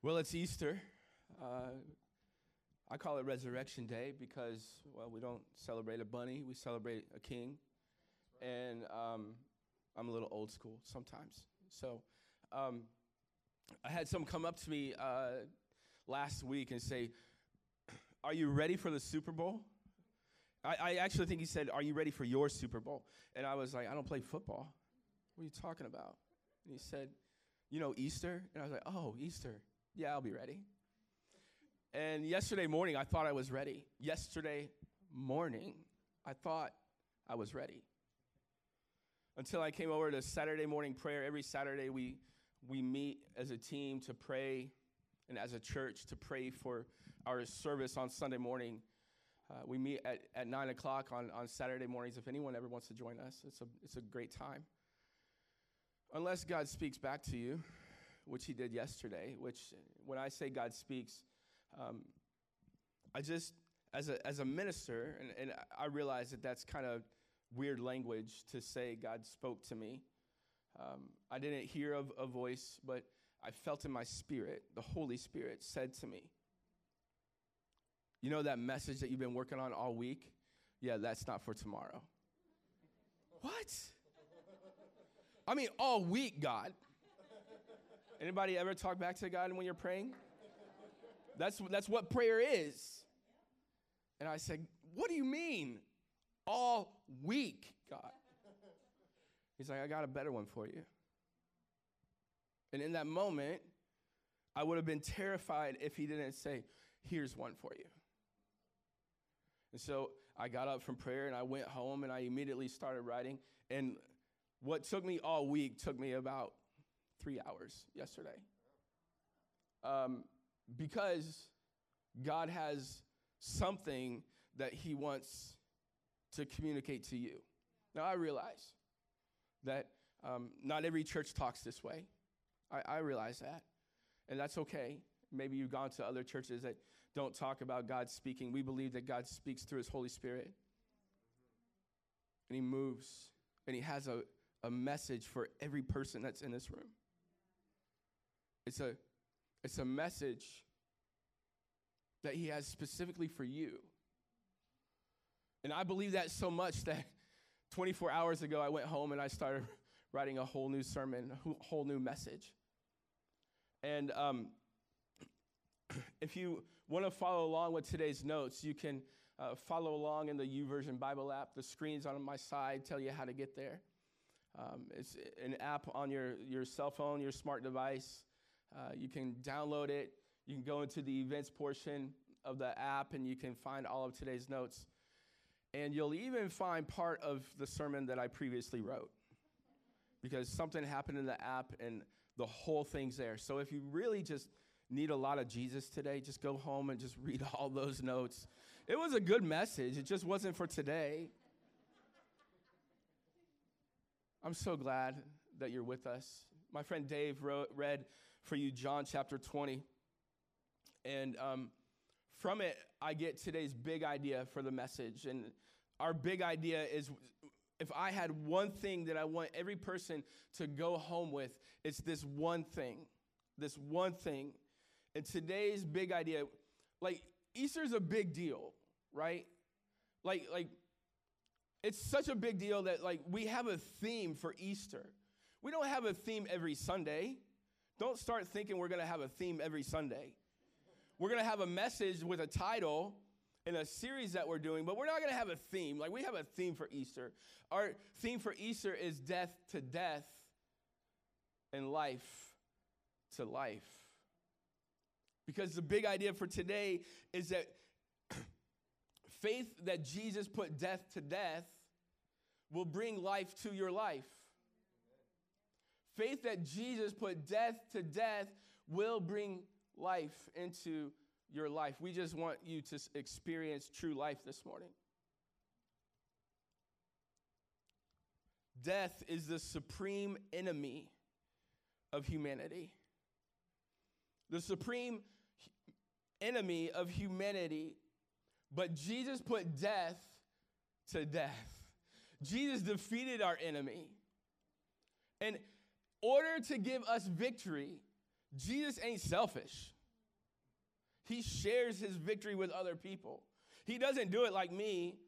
Well, it's Easter. Uh, I call it Resurrection Day because, well, we don't celebrate a bunny, we celebrate a king. And um, I'm a little old school sometimes. So um, I had someone come up to me uh, last week and say, Are you ready for the Super Bowl? I, I actually think he said, Are you ready for your Super Bowl? And I was like, I don't play football. What are you talking about? And he said, You know, Easter? And I was like, Oh, Easter. Yeah, I'll be ready. And yesterday morning, I thought I was ready. Yesterday morning, I thought I was ready. Until I came over to Saturday morning prayer. Every Saturday, we, we meet as a team to pray and as a church to pray for our service on Sunday morning. Uh, we meet at, at 9 o'clock on, on Saturday mornings. If anyone ever wants to join us, it's a, it's a great time. Unless God speaks back to you, which He did yesterday, which when I say God speaks, um, I just, as a, as a minister, and, and I realize that that's kind of weird language to say God spoke to me. Um, I didn't hear a, a voice, but I felt in my spirit, the Holy Spirit said to me, You know that message that you've been working on all week? Yeah, that's not for tomorrow. what? I mean, all week, God. Anybody ever talk back to God when you're praying? That's, that's what prayer is. And I said, What do you mean? All week, God. He's like, I got a better one for you. And in that moment, I would have been terrified if he didn't say, Here's one for you. And so I got up from prayer and I went home and I immediately started writing. And what took me all week took me about three hours yesterday. Um, because God has something that He wants to communicate to you. Now, I realize that um, not every church talks this way. I, I realize that. And that's okay. Maybe you've gone to other churches that don't talk about God speaking. We believe that God speaks through His Holy Spirit. And He moves. And He has a, a message for every person that's in this room. It's a, it's a message that He has specifically for you. And I believe that so much that 24 hours ago, I went home and I started writing a whole new sermon, a whole new message. And um, if you want to follow along with today's notes, you can uh, follow along in the YouVersion Bible app. The screens on my side tell you how to get there. Um, it's an app on your, your cell phone, your smart device. Uh, you can download it. You can go into the events portion of the app and you can find all of today's notes. And you'll even find part of the sermon that I previously wrote because something happened in the app and the whole thing's there. So if you really just need a lot of Jesus today, just go home and just read all those notes. It was a good message, it just wasn't for today. I'm so glad that you're with us. My friend Dave wrote, read for you John chapter 20. And um, from it, I get today's big idea for the message. And our big idea is if I had one thing that I want every person to go home with, it's this one thing. This one thing. And today's big idea, like Easter's a big deal, right? Like, like, it's such a big deal that like we have a theme for Easter. We don't have a theme every Sunday. Don't start thinking we're gonna have a theme every Sunday. We're going to have a message with a title in a series that we're doing, but we're not going to have a theme. Like we have a theme for Easter. Our theme for Easter is death to death and life to life. Because the big idea for today is that faith that Jesus put death to death will bring life to your life. Faith that Jesus put death to death will bring life into your life. We just want you to experience true life this morning. Death is the supreme enemy of humanity. The supreme enemy of humanity. But Jesus put death to death. Jesus defeated our enemy. In order to give us victory, Jesus ain't selfish. He shares his victory with other people. He doesn't do it like me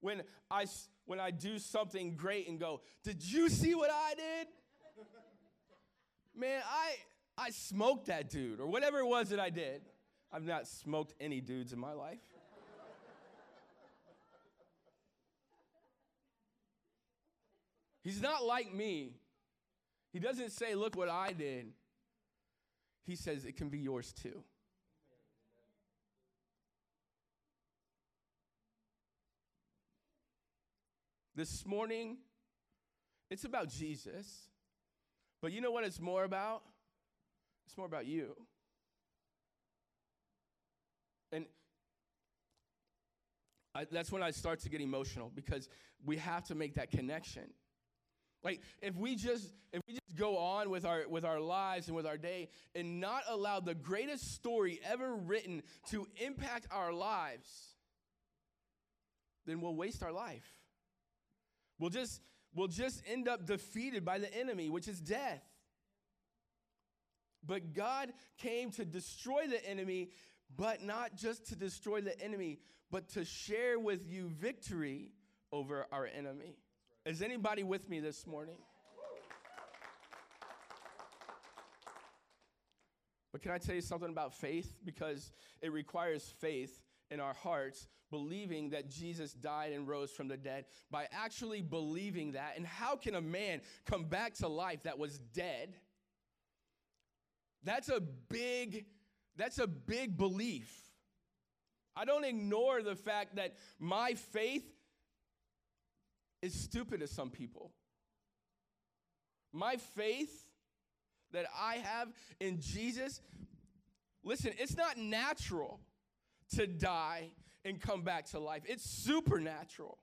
when I, when I do something great and go, Did you see what I did? Man, I, I smoked that dude, or whatever it was that I did. I've not smoked any dudes in my life. He's not like me. He doesn't say, Look what I did. He says, It can be yours too. This morning, it's about Jesus. But you know what it's more about? It's more about you. And I, that's when I start to get emotional because we have to make that connection. Like if we just if we just go on with our with our lives and with our day and not allow the greatest story ever written to impact our lives, then we'll waste our life. We'll just we'll just end up defeated by the enemy, which is death. But God came to destroy the enemy, but not just to destroy the enemy, but to share with you victory over our enemy. Is anybody with me this morning? But can I tell you something about faith? Because it requires faith in our hearts, believing that Jesus died and rose from the dead, by actually believing that. And how can a man come back to life that was dead? That's a big, that's a big belief. I don't ignore the fact that my faith is stupid to some people. My faith that I have in Jesus, listen, it's not natural to die and come back to life, it's supernatural.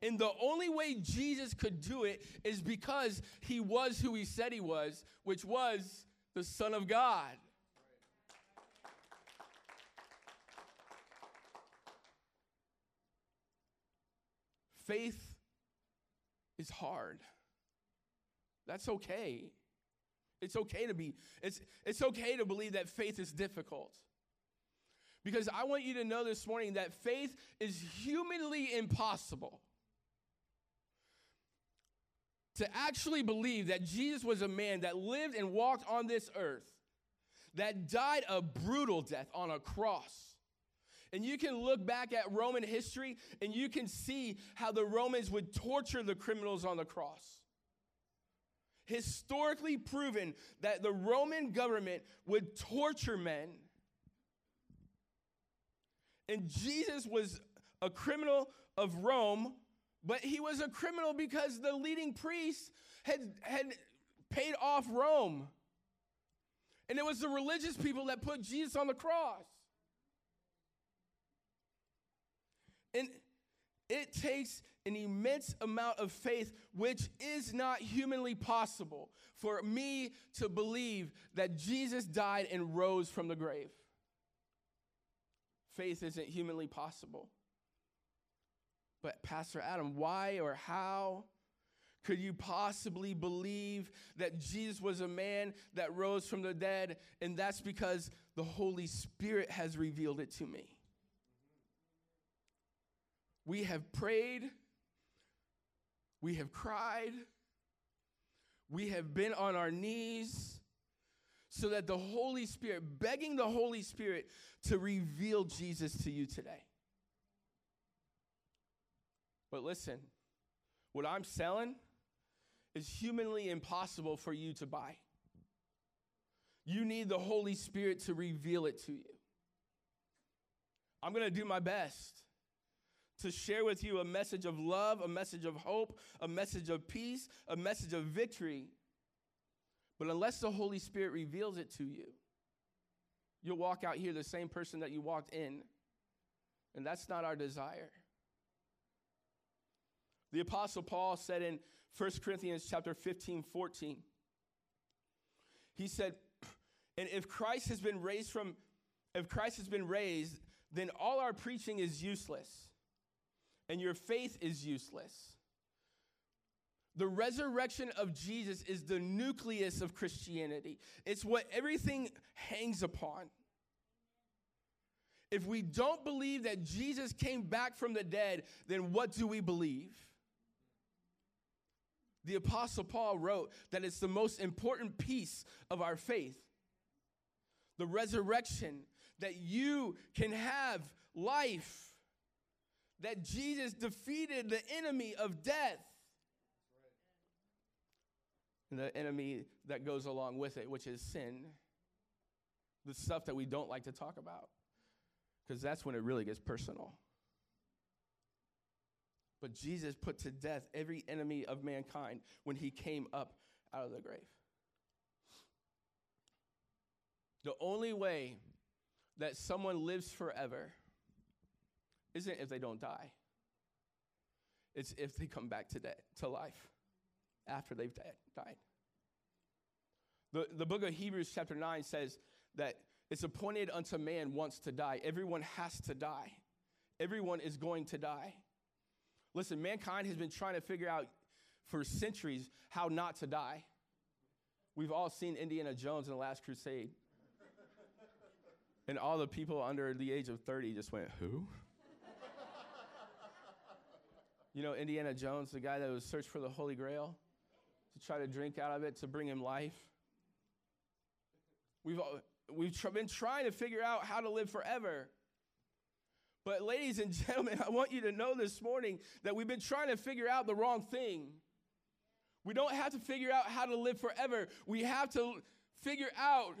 And the only way Jesus could do it is because he was who he said he was, which was the Son of God. Faith is hard. That's okay. It's okay to be, it's, it's okay to believe that faith is difficult. Because I want you to know this morning that faith is humanly impossible. To actually believe that Jesus was a man that lived and walked on this earth, that died a brutal death on a cross and you can look back at Roman history and you can see how the Romans would torture the criminals on the cross. Historically proven that the Roman government would torture men. And Jesus was a criminal of Rome, but he was a criminal because the leading priests had, had paid off Rome. And it was the religious people that put Jesus on the cross. And it takes an immense amount of faith, which is not humanly possible, for me to believe that Jesus died and rose from the grave. Faith isn't humanly possible. But, Pastor Adam, why or how could you possibly believe that Jesus was a man that rose from the dead? And that's because the Holy Spirit has revealed it to me. We have prayed. We have cried. We have been on our knees so that the Holy Spirit, begging the Holy Spirit to reveal Jesus to you today. But listen, what I'm selling is humanly impossible for you to buy. You need the Holy Spirit to reveal it to you. I'm going to do my best to share with you a message of love, a message of hope, a message of peace, a message of victory. But unless the Holy Spirit reveals it to you, you'll walk out here the same person that you walked in. And that's not our desire. The apostle Paul said in 1 Corinthians chapter 15, 14, he said, and if Christ has been raised from, if Christ has been raised, then all our preaching is useless and your faith is useless. The resurrection of Jesus is the nucleus of Christianity, it's what everything hangs upon. If we don't believe that Jesus came back from the dead, then what do we believe? The Apostle Paul wrote that it's the most important piece of our faith. The resurrection, that you can have life, that Jesus defeated the enemy of death. And the enemy that goes along with it, which is sin, the stuff that we don't like to talk about because that's when it really gets personal. But Jesus put to death every enemy of mankind when he came up out of the grave. The only way that someone lives forever isn't if they don't die. It's if they come back to, to life after they've died. The, the book of Hebrews, chapter 9, says that it's appointed unto man once to die. Everyone has to die. Everyone is going to die. Listen, mankind has been trying to figure out for centuries how not to die. We've all seen Indiana Jones in the Last Crusade. and all the people under the age of 30 just went, Who? You know, Indiana Jones, the guy that was searched for the Holy Grail to try to drink out of it to bring him life. We've all, we've been trying to figure out how to live forever. But, ladies and gentlemen, I want you to know this morning that we've been trying to figure out the wrong thing. We don't have to figure out how to live forever, we have to figure out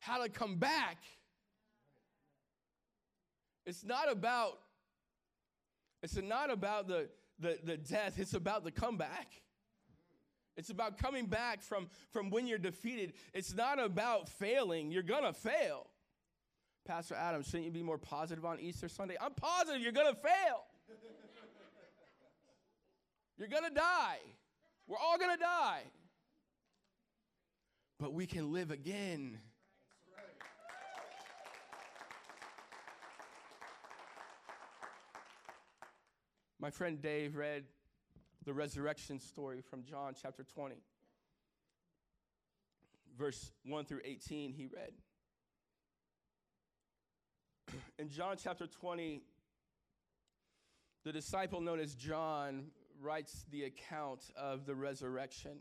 how to come back. It's not about it's not about the, the, the death, it's about the comeback. It's about coming back from, from when you're defeated. It's not about failing. You're going to fail. Pastor Adam, shouldn't you be more positive on Easter Sunday? I'm positive you're going to fail. you're going to die. We're all going to die. But we can live again. My friend Dave read the resurrection story from John chapter 20. Verse 1 through 18, he read. In John chapter 20, the disciple known as John writes the account of the resurrection.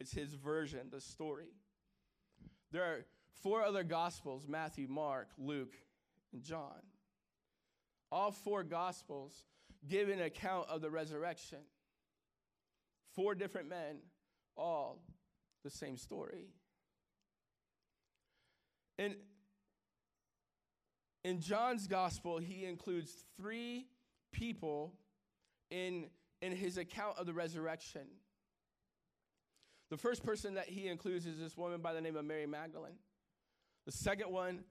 It's his version, the story. There are four other gospels Matthew, Mark, Luke, and John. All four gospels give an account of the resurrection. Four different men, all the same story. And in John's gospel, he includes three people in, in his account of the resurrection. The first person that he includes is this woman by the name of Mary Magdalene. The second one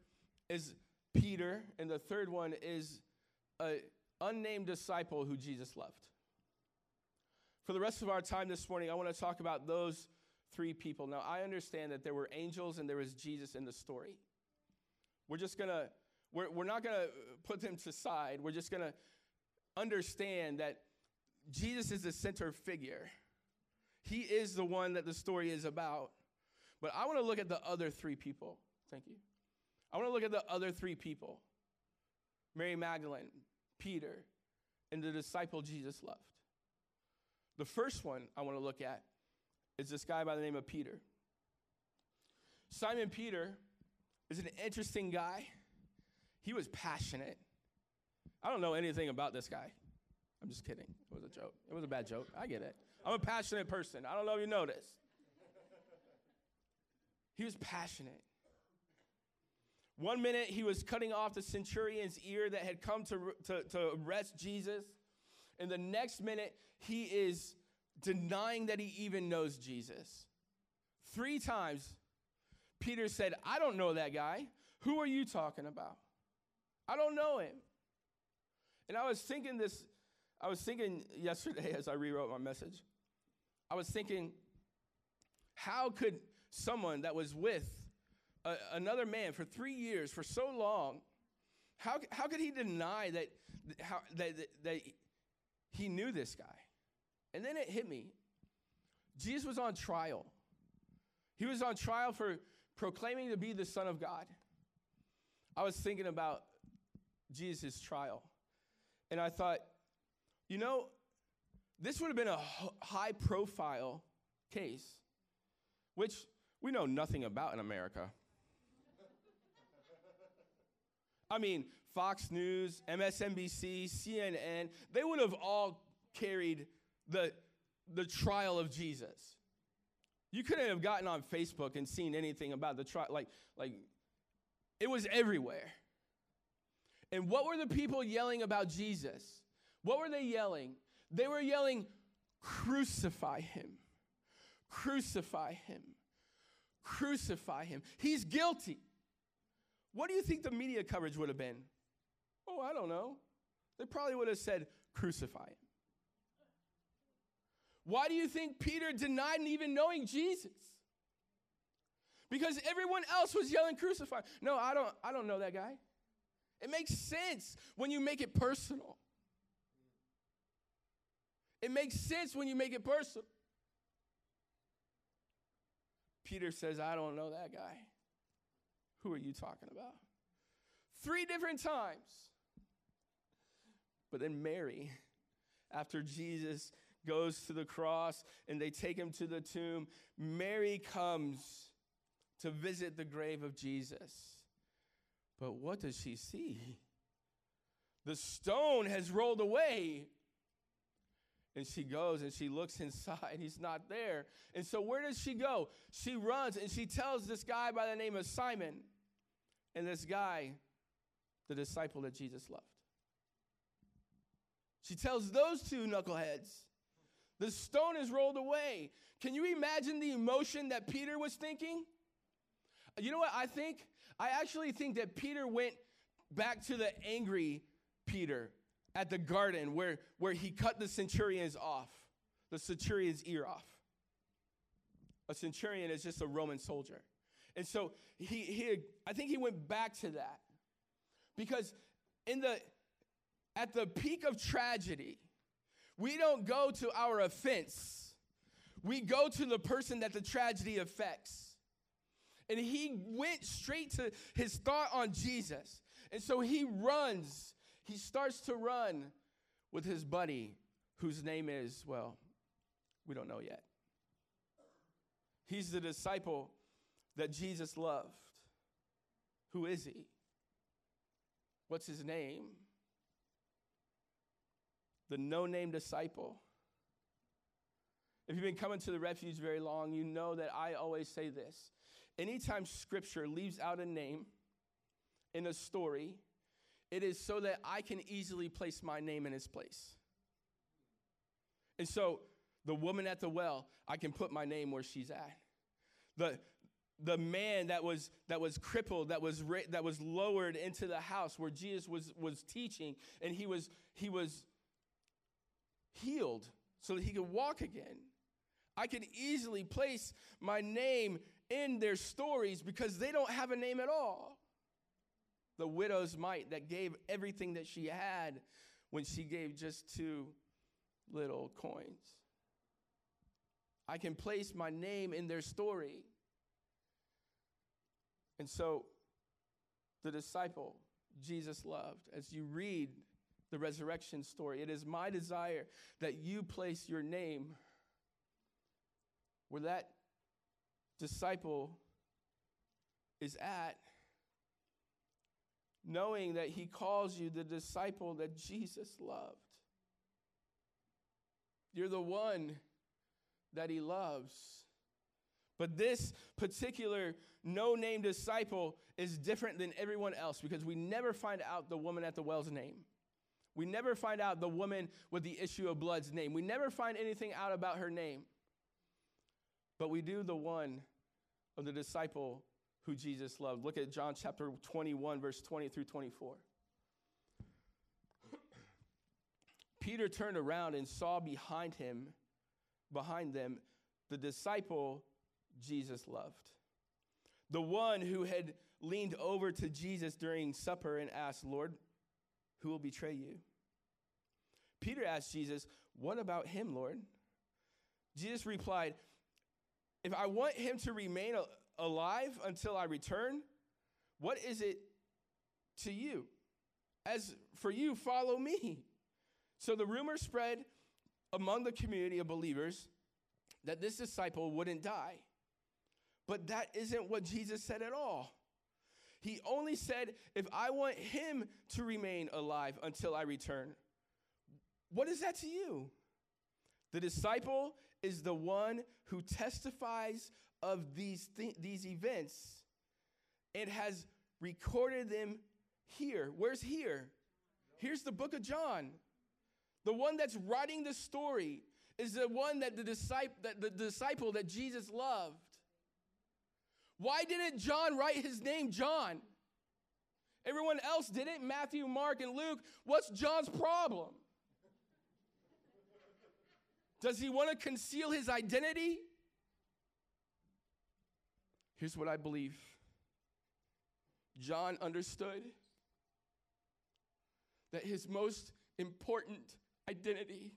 is Peter, and the third one is an unnamed disciple who Jesus loved. For the rest of our time this morning, I want to talk about those three people. Now, I understand that there were angels and there was Jesus in the story. We're just going to, we're, we're not going to put them to side. We're just going to understand that Jesus is the center figure. He is the one that the story is about. But I want to look at the other three people. Thank you. I want to look at the other three people Mary Magdalene, Peter, and the disciple Jesus loved. The first one I want to look at is this guy by the name of Peter. Simon Peter is an interesting guy. He was passionate. I don't know anything about this guy. I'm just kidding. It was a joke. It was a bad joke. I get it. I'm a passionate person. I don't know if you noticed. He was passionate. One minute he was cutting off the centurion's ear that had come to, to, to arrest Jesus. And the next minute he is denying that he even knows Jesus. Three times, Peter said, I don't know that guy. Who are you talking about? I don't know him. And I was thinking this, I was thinking yesterday as I rewrote my message, I was thinking, how could someone that was with a, another man for three years, for so long, how, how could he deny that, how, that, that, that he knew this guy? And then it hit me. Jesus was on trial. He was on trial for proclaiming to be the Son of God. I was thinking about Jesus' trial, and I thought, you know, this would have been a high profile case, which we know nothing about in America. I mean, Fox News, MSNBC, CNN, they would have all carried the, the trial of Jesus. You couldn't have gotten on Facebook and seen anything about the trial. Like, like it was everywhere. And what were the people yelling about Jesus? What were they yelling? They were yelling, Crucify him, crucify him, crucify him. He's guilty. What do you think the media coverage would have been? Oh, I don't know. They probably would have said, Crucify him. Why do you think Peter denied even knowing Jesus? Because everyone else was yelling crucify. No, I don't I don't know that guy. It makes sense when you make it personal. It makes sense when you make it personal. Peter says, I don't know that guy. Who are you talking about? Three different times. But then Mary, after Jesus goes to the cross and they take him to the tomb, Mary comes to visit the grave of Jesus. But what does she see? The stone has rolled away. And she goes and she looks inside. He's not there. And so, where does she go? She runs and she tells this guy by the name of Simon and this guy, the disciple that Jesus loved. She tells those two knuckleheads, the stone is rolled away. Can you imagine the emotion that Peter was thinking? You know what I think? I actually think that Peter went back to the angry Peter at the garden where, where he cut the centurion's off, the centurion's ear off. A centurion is just a Roman soldier. And so he, he I think he went back to that. Because in the at the peak of tragedy, we don't go to our offense. We go to the person that the tragedy affects. And he went straight to his thought on Jesus. And so he runs he starts to run with his buddy, whose name is, well, we don't know yet. He's the disciple that Jesus loved. Who is he? What's his name? The no name disciple. If you've been coming to the refuge very long, you know that I always say this. Anytime scripture leaves out a name in a story, it is so that I can easily place my name in his place. And so, the woman at the well, I can put my name where she's at. The, the man that was, that was crippled, that was, that was lowered into the house where Jesus was, was teaching, and he was, he was healed so that he could walk again. I can easily place my name in their stories because they don't have a name at all the widow's mite that gave everything that she had when she gave just two little coins. I can place my name in their story. And so, the disciple Jesus loved, as you read the resurrection story, it is my desire that you place your name where that disciple is at knowing that he calls you the disciple that Jesus loved. You're the one that he loves. But this particular no name disciple is different than everyone else because we never find out the woman at the well's name. We never find out the woman with the issue of blood's name. We never find anything out about her name. But we do the one of the disciple who Jesus loved. Look at John chapter 21, verse 20 through 24. Peter turned around and saw behind him, behind them, the disciple Jesus loved. The one who had leaned over to Jesus during supper and asked, Lord, who will betray you? Peter asked Jesus, What about him, Lord? Jesus replied, If I want him to remain alive until I return, what is it to you? As for you, follow me. So the rumor spread among the community of believers that this disciple wouldn't die. But that isn't what Jesus said at all. He only said, If I want him to remain alive until I return, what is that to you? The disciple is the one who testifies of these, th- these events and has recorded them here. Where's here? Here's the book of John. The one that's writing the story is the one that the disciple that the disciple that Jesus loved. Why didn't John write his name John? Everyone else did it Matthew, Mark, and Luke. What's John's problem? Does he want to conceal his identity? Here's what I believe John understood that his most important identity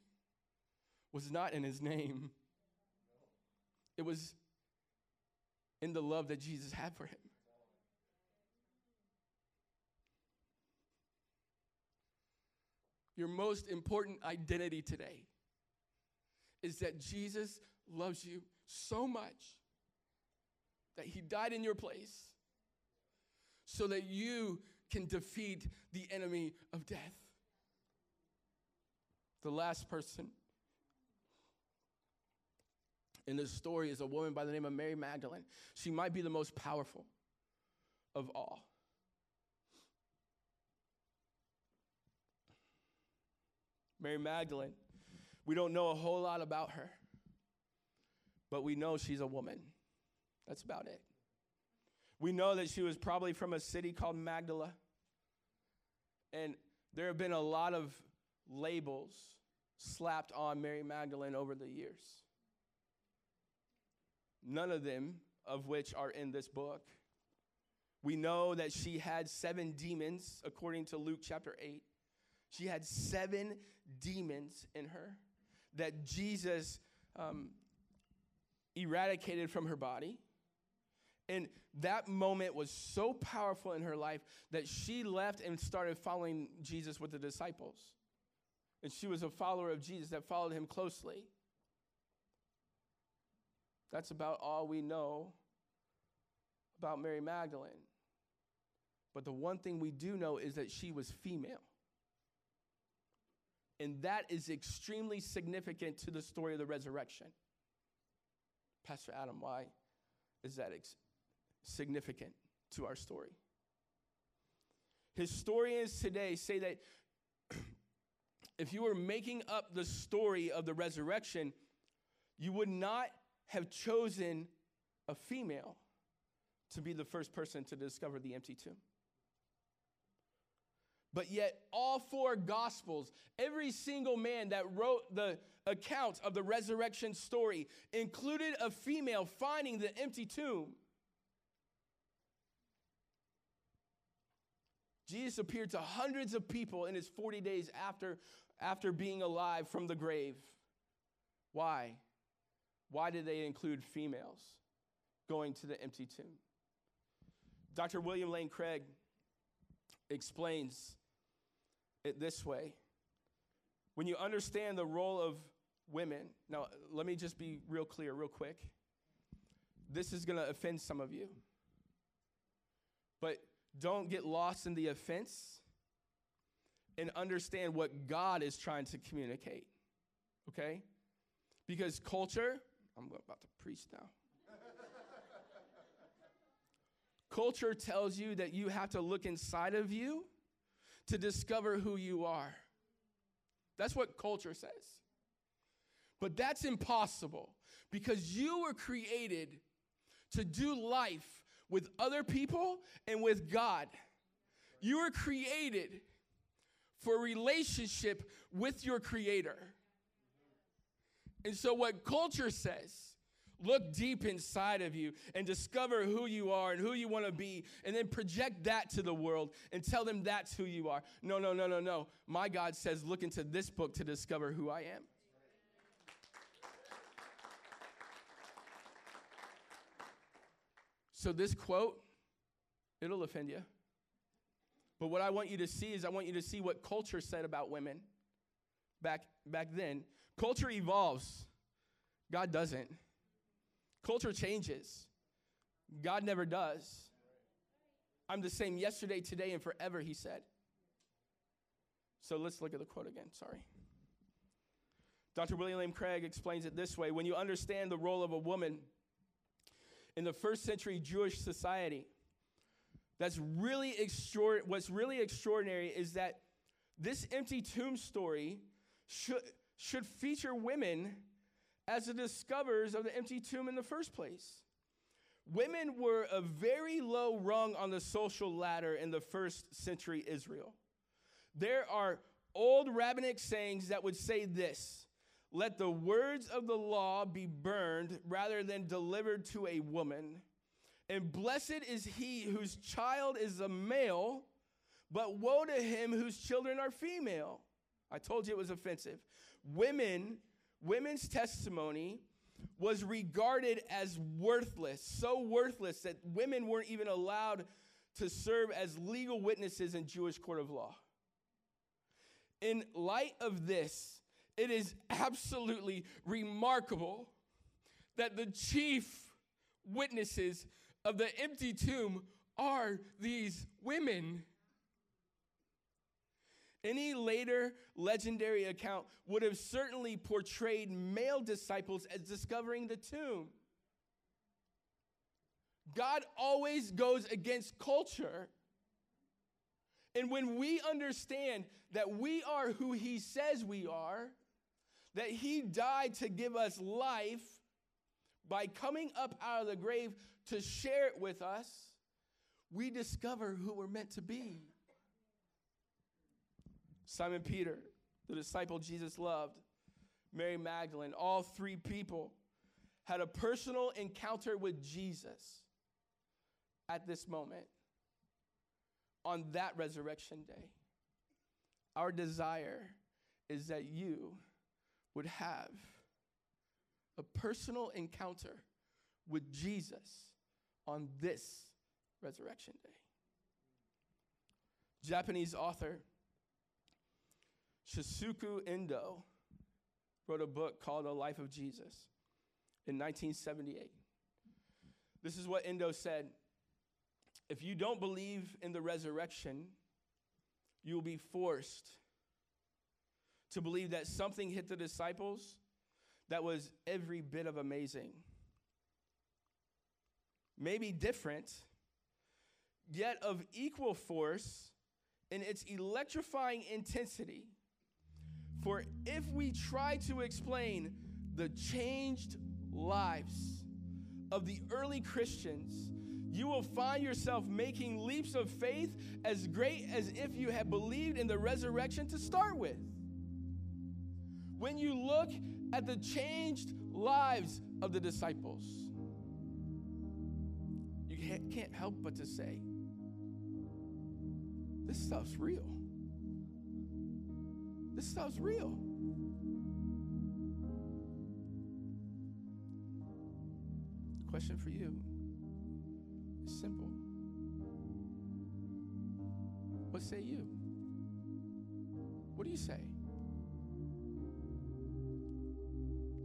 was not in his name, it was in the love that Jesus had for him. Your most important identity today is that Jesus loves you so much that he died in your place so that you can defeat the enemy of death. The last person in this story is a woman by the name of Mary Magdalene. She might be the most powerful of all. Mary Magdalene, we don't know a whole lot about her, but we know she's a woman. That's about it. We know that she was probably from a city called Magdala. And there have been a lot of labels slapped on Mary Magdalene over the years. None of them of which are in this book. We know that she had seven demons, according to Luke chapter 8. She had seven demons in her that Jesus um, eradicated from her body. And that moment was so powerful in her life that she left and started following Jesus with the disciples. And she was a follower of Jesus that followed him closely. That's about all we know about Mary Magdalene. But the one thing we do know is that she was female. And that is extremely significant to the story of the resurrection. Pastor Adam, why is that ex- significant to our story? Historians today say that if you were making up the story of the resurrection, you would not have chosen a female to be the first person to discover the empty tomb. But yet, all four gospels, every single man that wrote the account of the resurrection story included a female finding the empty tomb. Jesus appeared to hundreds of people in his 40 days after, after being alive from the grave. Why? Why did they include females going to the empty tomb? Dr. William Lane Craig explains it this way. When you understand the role of women, now let me just be real clear, real quick. This is going to offend some of you. But don't get lost in the offense and understand what God is trying to communicate. Okay? Because culture, I'm about to preach now. culture tells you that you have to look inside of you to discover who you are. That's what culture says. But that's impossible because you were created to do life with other people and with God. You were created for relationship with your Creator. And so, what culture says, look deep inside of you and discover who you are and who you want to be, and then project that to the world and tell them that's who you are. No, no, no, no, no. My God says, look into this book to discover who I am. So, this quote, it'll offend you. But what I want you to see is I want you to see what culture said about women back, back then. Culture evolves, God doesn't. Culture changes, God never does. I'm the same yesterday, today, and forever, he said. So let's look at the quote again. Sorry. Dr. William Lane Craig explains it this way When you understand the role of a woman in the first century Jewish society, that's really extraordinary. What's really extraordinary is that this empty tomb story should, should feature women as the discoverers of the empty tomb in the first place. Women were a very low rung on the social ladder in the first century Israel. There are old rabbinic sayings that would say this Let the words of the law be burned rather than delivered to a woman. And blessed is he whose child is a male, but woe to him whose children are female. I told you it was offensive. Women, women's testimony was regarded as worthless, so worthless that women weren't even allowed to serve as legal witnesses in Jewish court of law. In light of this, it is absolutely remarkable that the chief witnesses of the empty tomb are these women. Any later legendary account would have certainly portrayed male disciples as discovering the tomb. God always goes against culture. And when we understand that we are who He says we are, that He died to give us life by coming up out of the grave to share it with us, we discover who we're meant to be. Simon Peter, the disciple Jesus loved, Mary Magdalene, all three people had a personal encounter with Jesus at this moment on that resurrection day. Our desire is that you would have a personal encounter with Jesus on this resurrection day. Japanese author Shusaku Endo wrote a book called A Life of Jesus in 1978. This is what Endo said If you don't believe in the resurrection, you will be forced to believe that something hit the disciples that was every bit of amazing. Maybe different, yet of equal force in its electrifying intensity. For if we try to explain the changed lives of the early Christians, you will find yourself making leaps of faith as great as if you had believed in the resurrection to start with. When you look at the changed lives of the disciples, you can't help but to say, this stuff's real. This stuff's real. Question for you is simple. What say you? What do you say?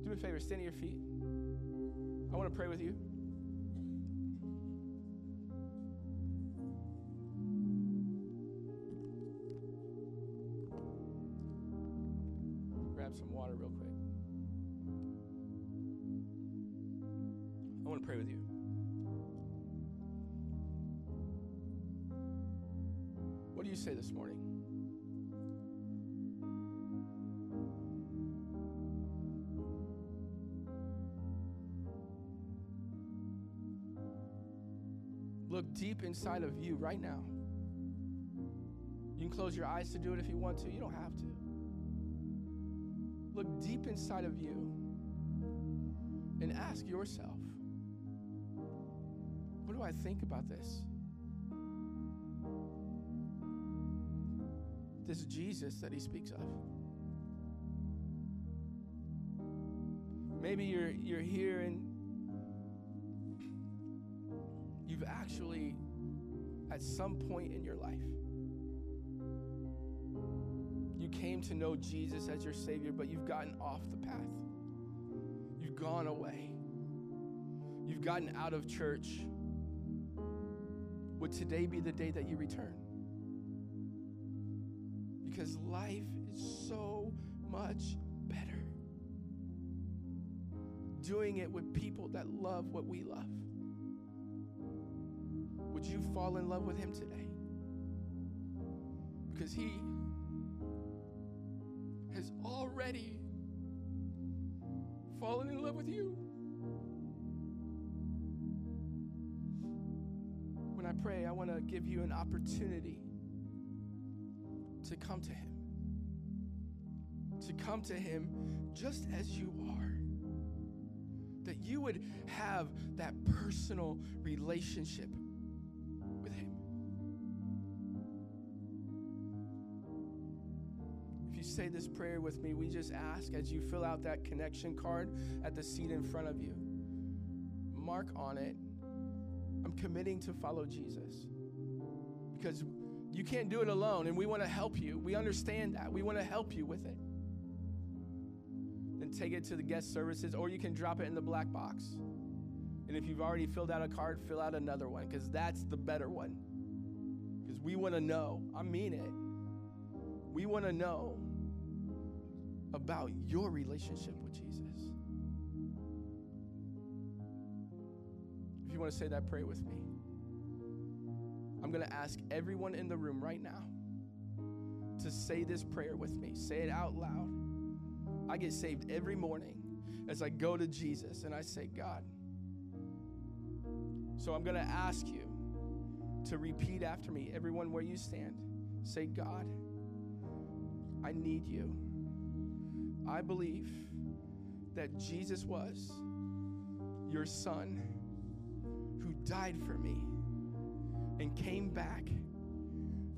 Do me a favor, stand on your feet. I want to pray with you. Real quick. I want to pray with you. What do you say this morning? look deep inside of you right now. You can close your eyes to do it if you want to, you don't have to. Deep inside of you and ask yourself what do I think about this? This Jesus that he speaks of. Maybe you're, you're here and you've actually, at some point in your life, came to know Jesus as your Savior, but you've gotten off the path. You've gone away. You've gotten out of church. Would today be the day that you return? Because life is so much better doing it with people that love what we love. Would you fall in love with Him today? Because He already fallen in love with you. When I pray, I want to give you an opportunity to come to Him. To come to Him just as you are. That you would have that personal relationship say this prayer with me, we just ask as you fill out that connection card at the seat in front of you, mark on it, I'm committing to follow Jesus. Because you can't do it alone, and we want to help you. We understand that. We want to help you with it. Then take it to the guest services, or you can drop it in the black box. And if you've already filled out a card, fill out another one, because that's the better one. Because we want to know, I mean it. We want to know about your relationship with Jesus. If you want to say that, pray with me. I'm going to ask everyone in the room right now to say this prayer with me. Say it out loud. I get saved every morning as I go to Jesus and I say, God. So I'm going to ask you to repeat after me, everyone where you stand. Say, God, I need you. I believe that Jesus was your son who died for me and came back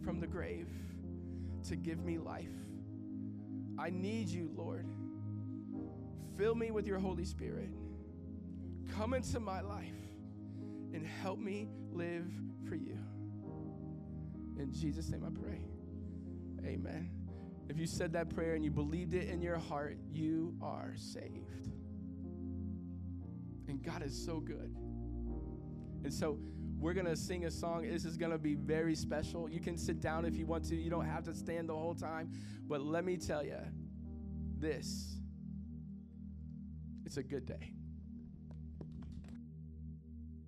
from the grave to give me life. I need you, Lord. Fill me with your Holy Spirit. Come into my life and help me live for you. In Jesus' name I pray. Amen. If you said that prayer and you believed it in your heart, you are saved. And God is so good. And so we're going to sing a song. This is going to be very special. You can sit down if you want to, you don't have to stand the whole time. But let me tell you this it's a good day.